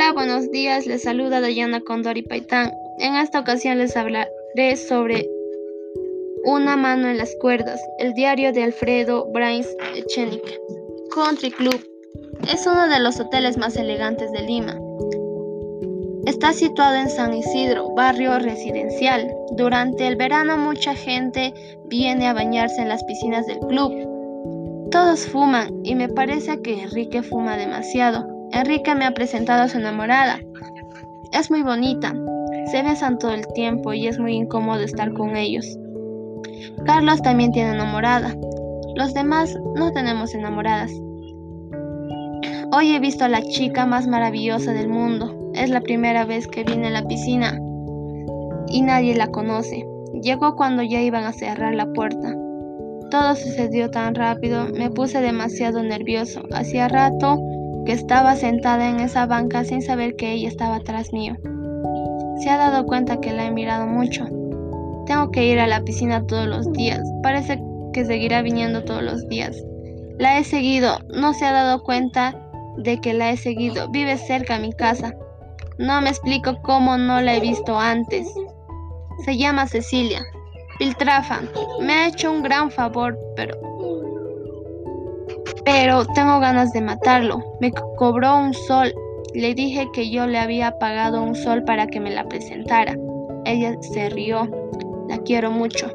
Hola, buenos días. Les saluda Dayana Condori Paitán. En esta ocasión les hablaré sobre Una mano en las cuerdas, el diario de Alfredo Brains Echenique. Country Club es uno de los hoteles más elegantes de Lima. Está situado en San Isidro, barrio residencial. Durante el verano mucha gente viene a bañarse en las piscinas del club. Todos fuman y me parece que Enrique fuma demasiado. Enrique me ha presentado a su enamorada. Es muy bonita, se besan todo el tiempo y es muy incómodo estar con ellos. Carlos también tiene enamorada. Los demás no tenemos enamoradas. Hoy he visto a la chica más maravillosa del mundo. Es la primera vez que viene a la piscina y nadie la conoce. Llegó cuando ya iban a cerrar la puerta. Todo sucedió tan rápido, me puse demasiado nervioso. Hacía rato estaba sentada en esa banca sin saber que ella estaba atrás mío. Se ha dado cuenta que la he mirado mucho. Tengo que ir a la piscina todos los días. Parece que seguirá viniendo todos los días. La he seguido. No se ha dado cuenta de que la he seguido. Vive cerca de mi casa. No me explico cómo no la he visto antes. Se llama Cecilia. Piltrafa. Me ha hecho un gran favor, pero pero tengo ganas de matarlo. Me cobró un sol. Le dije que yo le había pagado un sol para que me la presentara. Ella se rió. La quiero mucho.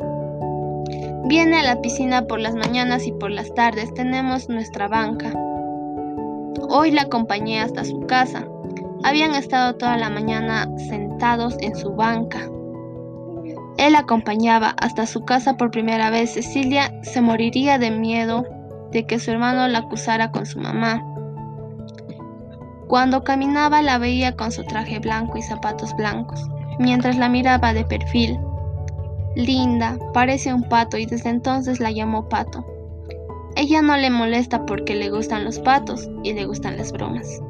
Viene a la piscina por las mañanas y por las tardes. Tenemos nuestra banca. Hoy la acompañé hasta su casa. Habían estado toda la mañana sentados en su banca. Él acompañaba hasta su casa por primera vez. Cecilia se moriría de miedo de que su hermano la acusara con su mamá. Cuando caminaba la veía con su traje blanco y zapatos blancos, mientras la miraba de perfil. Linda, parece un pato y desde entonces la llamó pato. Ella no le molesta porque le gustan los patos y le gustan las bromas.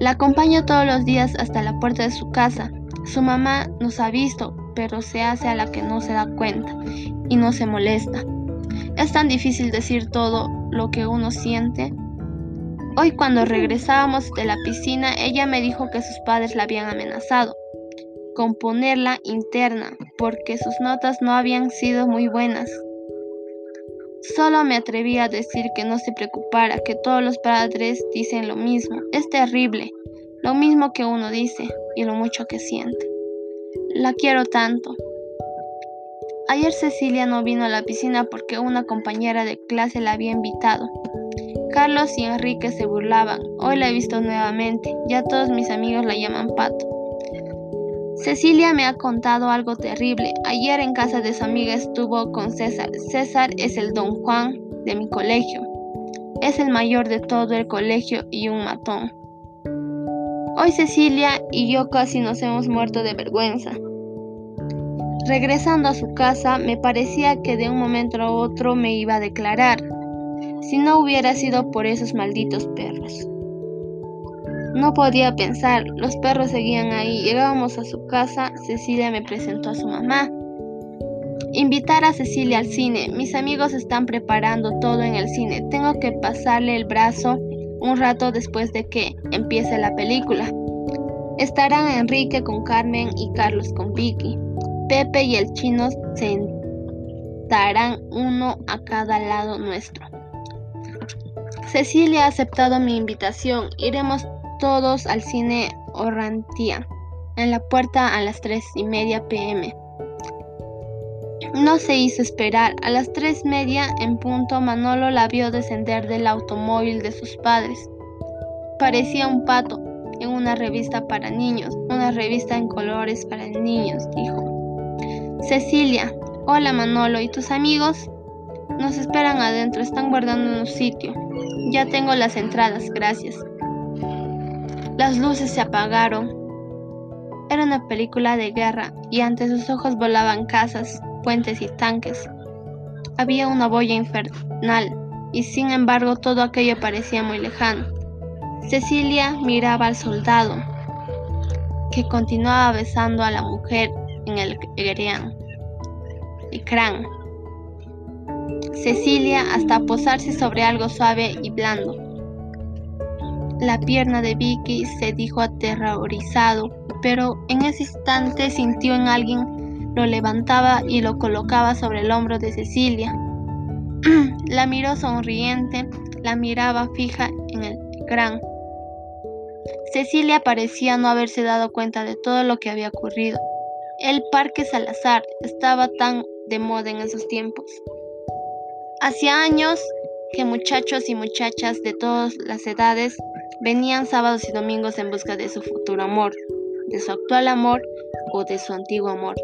La acompaño todos los días hasta la puerta de su casa. Su mamá nos ha visto, pero se hace a la que no se da cuenta y no se molesta. Es tan difícil decir todo lo que uno siente. Hoy cuando regresábamos de la piscina, ella me dijo que sus padres la habían amenazado con ponerla interna porque sus notas no habían sido muy buenas. Solo me atreví a decir que no se preocupara, que todos los padres dicen lo mismo. Es terrible, lo mismo que uno dice y lo mucho que siente. La quiero tanto. Ayer Cecilia no vino a la piscina porque una compañera de clase la había invitado. Carlos y Enrique se burlaban. Hoy la he visto nuevamente. Ya todos mis amigos la llaman Pato. Cecilia me ha contado algo terrible. Ayer en casa de su amiga estuvo con César. César es el don Juan de mi colegio. Es el mayor de todo el colegio y un matón. Hoy Cecilia y yo casi nos hemos muerto de vergüenza. Regresando a su casa, me parecía que de un momento a otro me iba a declarar, si no hubiera sido por esos malditos perros. No podía pensar, los perros seguían ahí. Llegábamos a su casa, Cecilia me presentó a su mamá. Invitar a Cecilia al cine. Mis amigos están preparando todo en el cine. Tengo que pasarle el brazo un rato después de que empiece la película. Estarán Enrique con Carmen y Carlos con Vicky. Pepe y el chino sentarán uno a cada lado nuestro. Cecilia ha aceptado mi invitación. Iremos todos al cine Orrantía, en la puerta a las tres y media pm. No se hizo esperar. A las tres media en punto Manolo la vio descender del automóvil de sus padres. Parecía un pato en una revista para niños, una revista en colores para niños, dijo. Cecilia, hola Manolo, ¿y tus amigos? Nos esperan adentro, están guardando un sitio. Ya tengo las entradas, gracias. Las luces se apagaron. Era una película de guerra y ante sus ojos volaban casas, puentes y tanques. Había una boya infernal y sin embargo todo aquello parecía muy lejano. Cecilia miraba al soldado que continuaba besando a la mujer en el y crán. Cecilia hasta posarse sobre algo suave y blando. la pierna de Vicky se dijo aterrorizado, pero en ese instante sintió en alguien lo levantaba y lo colocaba sobre el hombro de Cecilia. la miró sonriente, la miraba fija en el gran. Cecilia parecía no haberse dado cuenta de todo lo que había ocurrido. El Parque Salazar estaba tan de moda en esos tiempos. Hacía años que muchachos y muchachas de todas las edades venían sábados y domingos en busca de su futuro amor, de su actual amor o de su antiguo amor.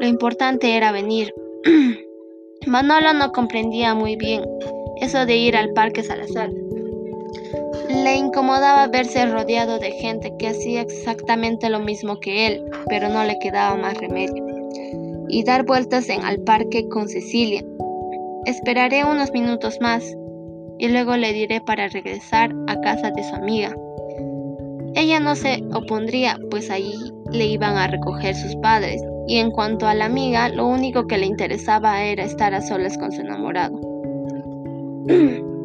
Lo importante era venir. Manolo no comprendía muy bien eso de ir al Parque Salazar. Le incomodaba verse rodeado de gente que hacía exactamente lo mismo que él, pero no le quedaba más remedio. Y dar vueltas en al parque con Cecilia. Esperaré unos minutos más y luego le diré para regresar a casa de su amiga. Ella no se opondría, pues allí le iban a recoger sus padres, y en cuanto a la amiga, lo único que le interesaba era estar a solas con su enamorado.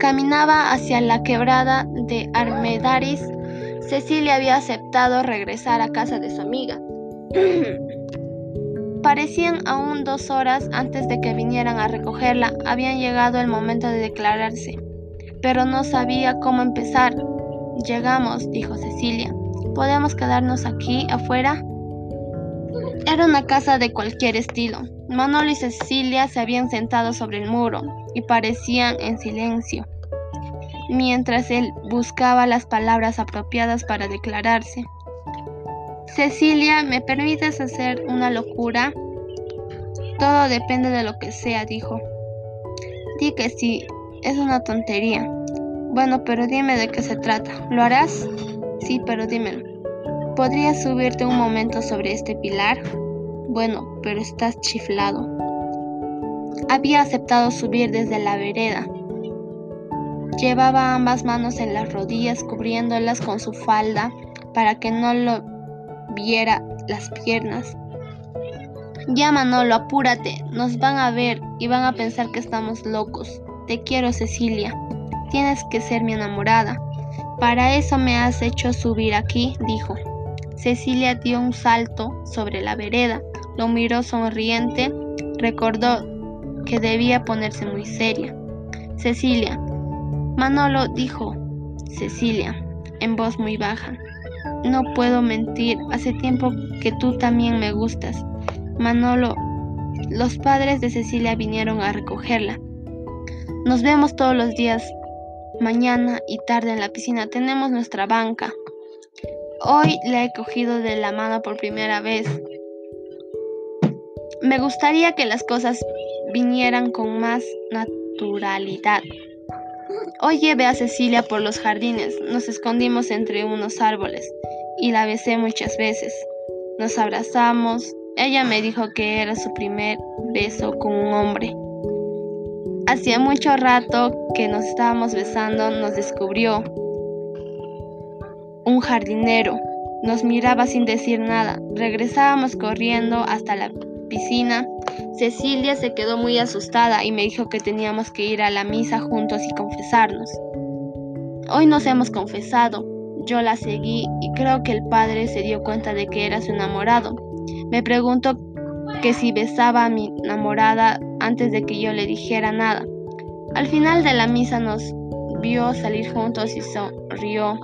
Caminaba hacia la quebrada de Armedaris. Cecilia había aceptado regresar a casa de su amiga. Parecían aún dos horas antes de que vinieran a recogerla. Habían llegado el momento de declararse, pero no sabía cómo empezar. Llegamos, dijo Cecilia. ¿Podemos quedarnos aquí afuera? Era una casa de cualquier estilo. Manolo y Cecilia se habían sentado sobre el muro y parecían en silencio, mientras él buscaba las palabras apropiadas para declararse. Cecilia, ¿me permites hacer una locura? Todo depende de lo que sea, dijo. Di que sí, es una tontería. Bueno, pero dime de qué se trata. ¿Lo harás? Sí, pero dímelo. ¿Podrías subirte un momento sobre este pilar? Bueno, pero estás chiflado. Había aceptado subir desde la vereda. Llevaba ambas manos en las rodillas cubriéndolas con su falda para que no lo viera las piernas. Ya Manolo, apúrate, nos van a ver y van a pensar que estamos locos. Te quiero, Cecilia. Tienes que ser mi enamorada. Para eso me has hecho subir aquí, dijo. Cecilia dio un salto sobre la vereda, lo miró sonriente, recordó que debía ponerse muy seria. Cecilia. Manolo dijo, Cecilia, en voz muy baja. No puedo mentir, hace tiempo que tú también me gustas. Manolo, los padres de Cecilia vinieron a recogerla. Nos vemos todos los días, mañana y tarde en la piscina. Tenemos nuestra banca. Hoy la he cogido de la mano por primera vez. Me gustaría que las cosas vinieran con más naturalidad. Hoy llevé a Cecilia por los jardines, nos escondimos entre unos árboles y la besé muchas veces. Nos abrazamos, ella me dijo que era su primer beso con un hombre. Hacía mucho rato que nos estábamos besando, nos descubrió un jardinero. Nos miraba sin decir nada. Regresábamos corriendo hasta la piscina. Cecilia se quedó muy asustada y me dijo que teníamos que ir a la misa juntos y confesarnos. Hoy nos hemos confesado. Yo la seguí y creo que el padre se dio cuenta de que era su enamorado. Me preguntó que si besaba a mi enamorada antes de que yo le dijera nada. Al final de la misa nos vio salir juntos y sonrió.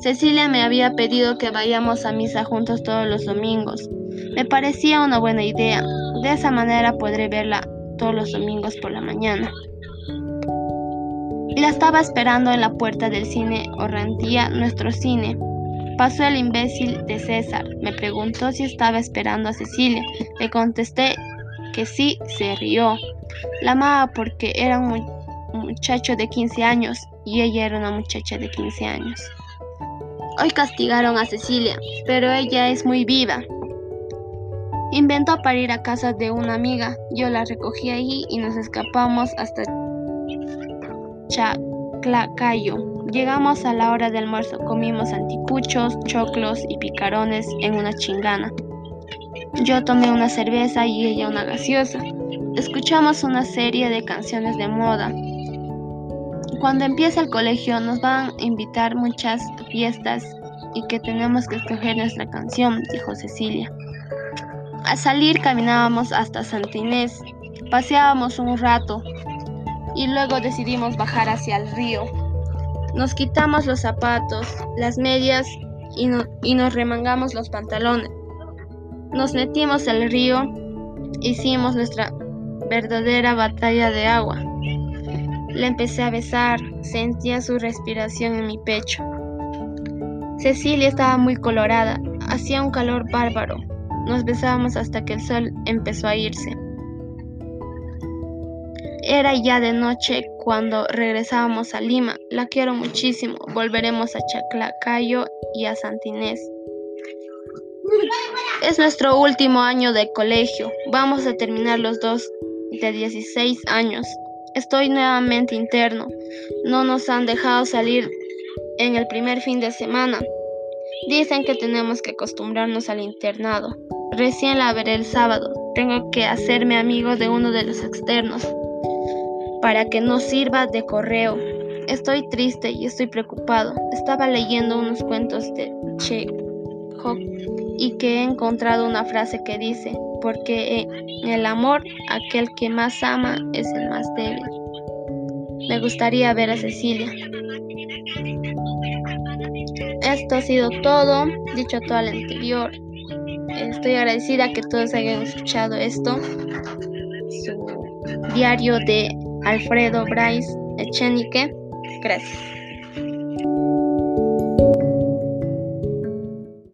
Cecilia me había pedido que vayamos a misa juntos todos los domingos. Me parecía una buena idea. De esa manera podré verla todos los domingos por la mañana. La estaba esperando en la puerta del cine Orrantía, nuestro cine. Pasó el imbécil de César. Me preguntó si estaba esperando a Cecilia. Le contesté que sí, se rió. La amaba porque era un muchacho de 15 años y ella era una muchacha de 15 años. Hoy castigaron a Cecilia, pero ella es muy viva. Inventó para ir a casa de una amiga. Yo la recogí ahí y nos escapamos hasta Chaclacayo. Llegamos a la hora de almuerzo, comimos anticuchos, choclos y picarones en una chingana. Yo tomé una cerveza y ella una gaseosa. Escuchamos una serie de canciones de moda Cuando empieza el colegio nos van a invitar muchas fiestas y que tenemos que escoger nuestra canción, dijo Cecilia. Al salir caminábamos hasta Santa Inés, paseábamos un rato y luego decidimos bajar hacia el río. Nos quitamos los zapatos, las medias y, nos remangamos los pantalones. Nos metimos al río, hicimos nuestra verdadera batalla de agua. Le empecé a besar, sentía su respiración en mi pecho. Cecilia estaba muy colorada, hacía un calor bárbaro. Nos besábamos hasta que el sol empezó a irse. Era ya de noche cuando regresábamos a Lima. La quiero muchísimo. Volveremos a Chaclacayo y a Santinés. Es nuestro último año de colegio. Vamos a terminar los dos de 16 años. Estoy nuevamente interno. No nos han dejado salir en el primer fin de semana. Dicen que tenemos que acostumbrarnos al internado. Recién la veré el sábado. Tengo que hacerme amigo de uno de los externos para que no sirva de correo. Estoy triste y estoy preocupado. Estaba leyendo unos cuentos de Chekhov y que he encontrado una frase que dice, porque en el amor aquel que más ama es el más débil. Me gustaría ver a Cecilia. Esto ha sido todo, dicho todo lo anterior. Estoy agradecida que todos hayan escuchado esto. Su diario de Alfredo Bryce Echenique. Gracias.